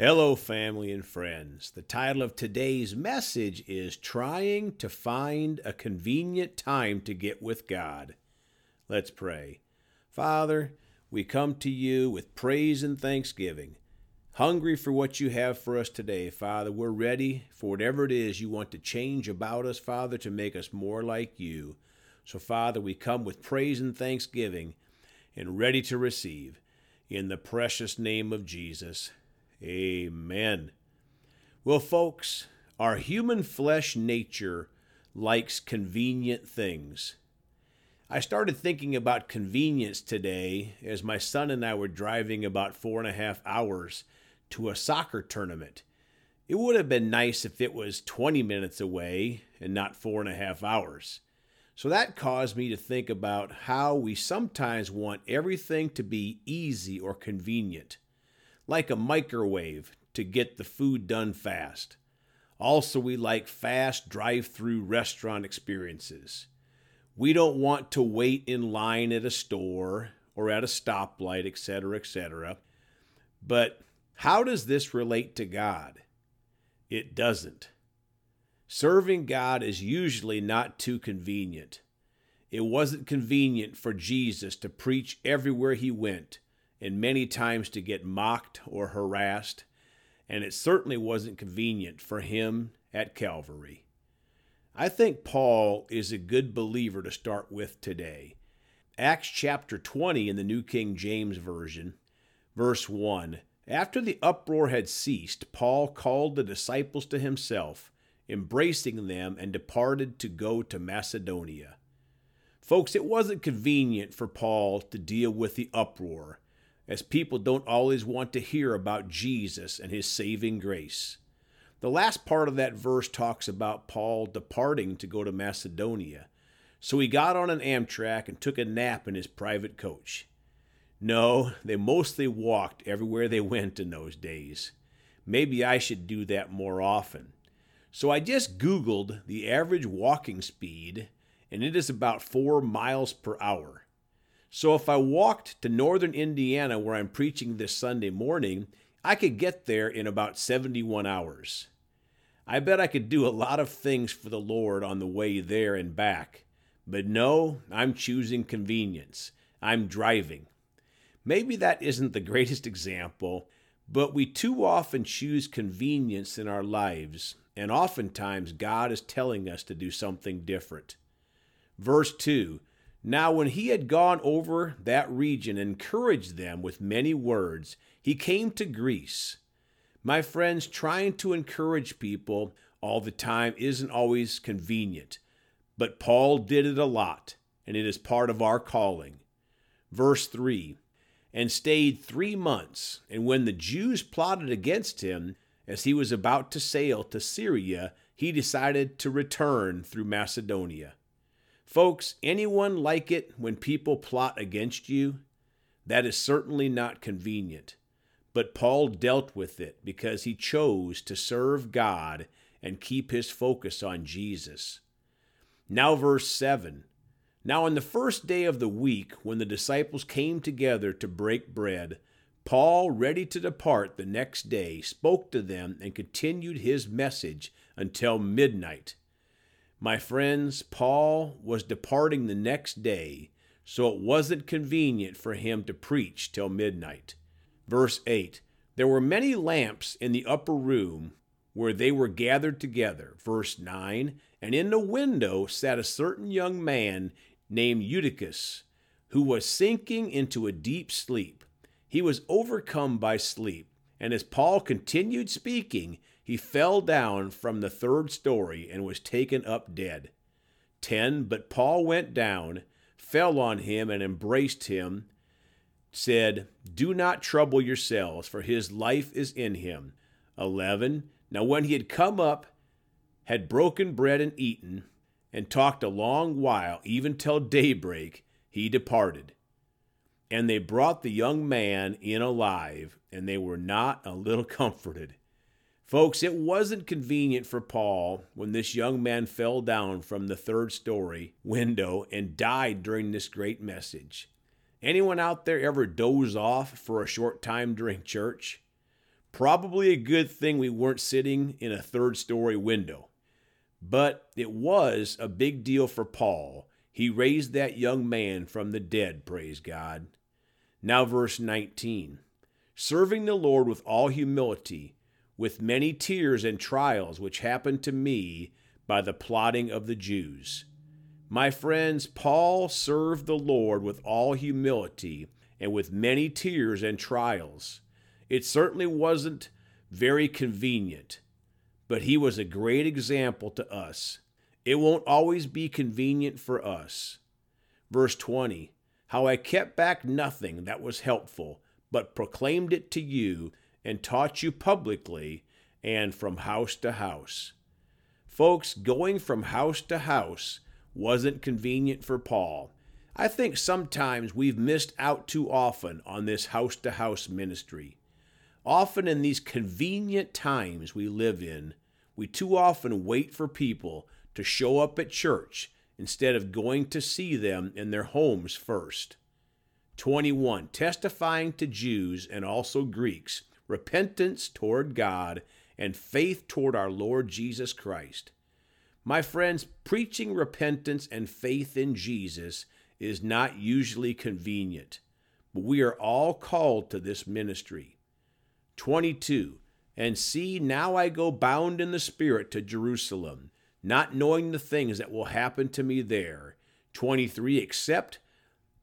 Hello, family and friends. The title of today's message is Trying to Find a Convenient Time to Get with God. Let's pray. Father, we come to you with praise and thanksgiving, hungry for what you have for us today. Father, we're ready for whatever it is you want to change about us, Father, to make us more like you. So, Father, we come with praise and thanksgiving and ready to receive. In the precious name of Jesus. Amen. Well, folks, our human flesh nature likes convenient things. I started thinking about convenience today as my son and I were driving about four and a half hours to a soccer tournament. It would have been nice if it was 20 minutes away and not four and a half hours. So that caused me to think about how we sometimes want everything to be easy or convenient like a microwave to get the food done fast. Also, we like fast drive through restaurant experiences. We don't want to wait in line at a store or at a stoplight, etc., etc. But how does this relate to God? It doesn't. Serving God is usually not too convenient. It wasn't convenient for Jesus to preach everywhere he went and many times to get mocked or harassed, and it certainly wasn't convenient for him at Calvary. I think Paul is a good believer to start with today. Acts chapter 20 in the New King James Version, verse 1. After the uproar had ceased, Paul called the disciples to himself, embracing them, and departed to go to Macedonia. Folks, it wasn't convenient for Paul to deal with the uproar as people don't always want to hear about Jesus and his saving grace. The last part of that verse talks about Paul departing to go to Macedonia. So he got on an Amtrak and took a nap in his private coach. No, they mostly walked everywhere they went in those days. Maybe I should do that more often. So I just Googled the average walking speed, and it is about four miles per hour. So if I walked to northern Indiana where I'm preaching this Sunday morning, I could get there in about 71 hours. I bet I could do a lot of things for the Lord on the way there and back. But no, I'm choosing convenience. I'm driving. Maybe that isn't the greatest example, but we too often choose convenience in our lives, and oftentimes God is telling us to do something different. Verse 2 now, when he had gone over that region and encouraged them with many words, he came to Greece. My friends, trying to encourage people all the time isn't always convenient, but Paul did it a lot, and it is part of our calling. Verse 3 And stayed three months, and when the Jews plotted against him, as he was about to sail to Syria, he decided to return through Macedonia. Folks, anyone like it when people plot against you? That is certainly not convenient. But Paul dealt with it because he chose to serve God and keep his focus on Jesus. Now, verse 7. Now, on the first day of the week, when the disciples came together to break bread, Paul, ready to depart the next day, spoke to them and continued his message until midnight. My friends, Paul was departing the next day, so it wasn't convenient for him to preach till midnight. Verse 8 There were many lamps in the upper room where they were gathered together. Verse 9 And in the window sat a certain young man named Eutychus, who was sinking into a deep sleep. He was overcome by sleep, and as Paul continued speaking, he fell down from the third story and was taken up dead. 10. But Paul went down, fell on him, and embraced him, said, Do not trouble yourselves, for his life is in him. 11. Now when he had come up, had broken bread and eaten, and talked a long while, even till daybreak, he departed. And they brought the young man in alive, and they were not a little comforted. Folks, it wasn't convenient for Paul when this young man fell down from the third story window and died during this great message. Anyone out there ever doze off for a short time during church? Probably a good thing we weren't sitting in a third story window. But it was a big deal for Paul. He raised that young man from the dead, praise God. Now, verse 19 serving the Lord with all humility, with many tears and trials which happened to me by the plotting of the Jews. My friends, Paul served the Lord with all humility and with many tears and trials. It certainly wasn't very convenient, but he was a great example to us. It won't always be convenient for us. Verse 20 How I kept back nothing that was helpful, but proclaimed it to you and taught you publicly and from house to house. Folks, going from house to house wasn't convenient for Paul. I think sometimes we've missed out too often on this house to house ministry. Often in these convenient times we live in, we too often wait for people to show up at church instead of going to see them in their homes first. 21. Testifying to Jews and also Greeks repentance toward God and faith toward our Lord Jesus Christ. My friends, preaching repentance and faith in Jesus is not usually convenient, but we are all called to this ministry. 22. And see, now I go bound in the Spirit to Jerusalem, not knowing the things that will happen to me there. 23. Except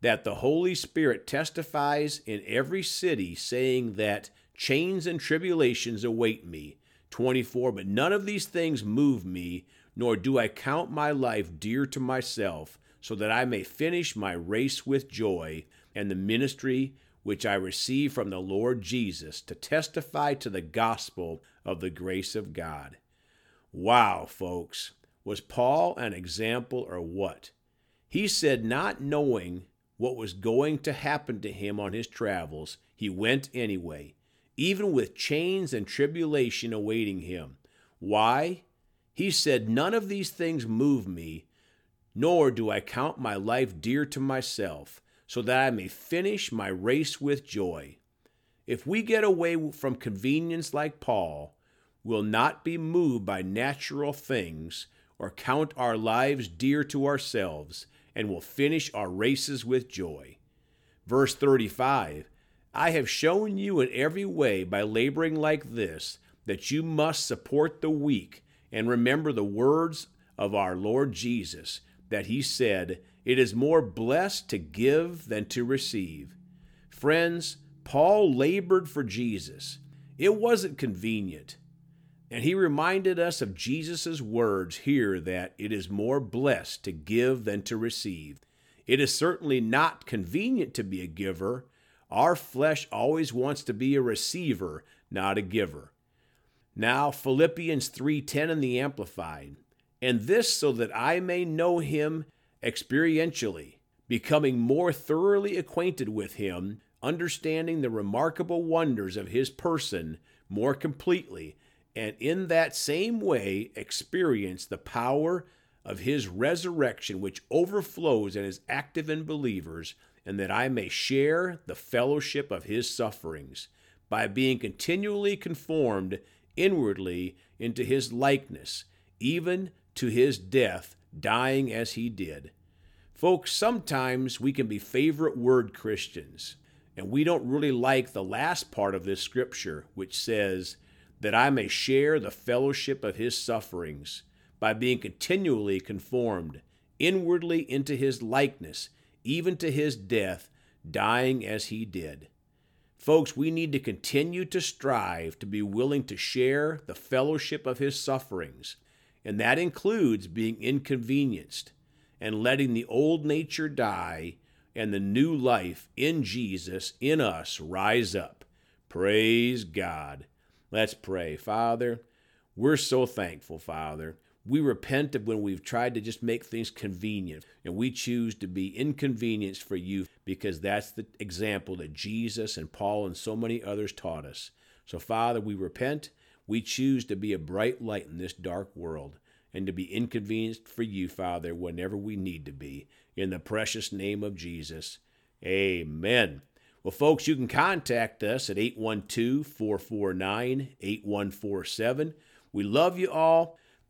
that the Holy Spirit testifies in every city, saying that chains and tribulations await me. 24. But none of these things move me, nor do I count my life dear to myself, so that I may finish my race with joy and the ministry which I receive from the Lord Jesus to testify to the gospel of the grace of God. Wow, folks. Was Paul an example or what? He said, not knowing what was going to happen to him on his travels, he went anyway, even with chains and tribulation awaiting him. Why? He said, None of these things move me, nor do I count my life dear to myself so that I may finish my race with joy. If we get away from convenience like Paul, we'll not be moved by natural things or count our lives dear to ourselves, and will finish our races with joy. Verse 35 I have shown you in every way by laboring like this that you must support the weak and remember the words of our Lord Jesus, that he said, it is more blessed to give than to receive. Friends, Paul labored for Jesus. It wasn't convenient. And he reminded us of Jesus' words here that it is more blessed to give than to receive. It is certainly not convenient to be a giver. Our flesh always wants to be a receiver, not a giver. Now Philippians 3:10 in the amplified. And this so that I may know him experientially, becoming more thoroughly acquainted with him, understanding the remarkable wonders of his person more completely, and in that same way experience the power of his resurrection, which overflows and is active in believers, and that I may share the fellowship of his sufferings by being continually conformed inwardly into his likeness, even to his death dying as he did. Folks, sometimes we can be favorite word Christians, and we don't really like the last part of this scripture, which says, That I may share the fellowship of his sufferings by being continually conformed inwardly into his likeness, even to his death, dying as he did. Folks, we need to continue to strive to be willing to share the fellowship of his sufferings and that includes being inconvenienced and letting the old nature die and the new life in Jesus in us rise up. Praise God. Let's pray. Father, we're so thankful, Father. We repent of when we've tried to just make things convenient, and we choose to be inconvenienced for you because that's the example that Jesus and Paul and so many others taught us. So, Father, we repent we choose to be a bright light in this dark world and to be inconvenienced for you, Father, whenever we need to be. In the precious name of Jesus. Amen. Well, folks, you can contact us at 812 449 8147. We love you all.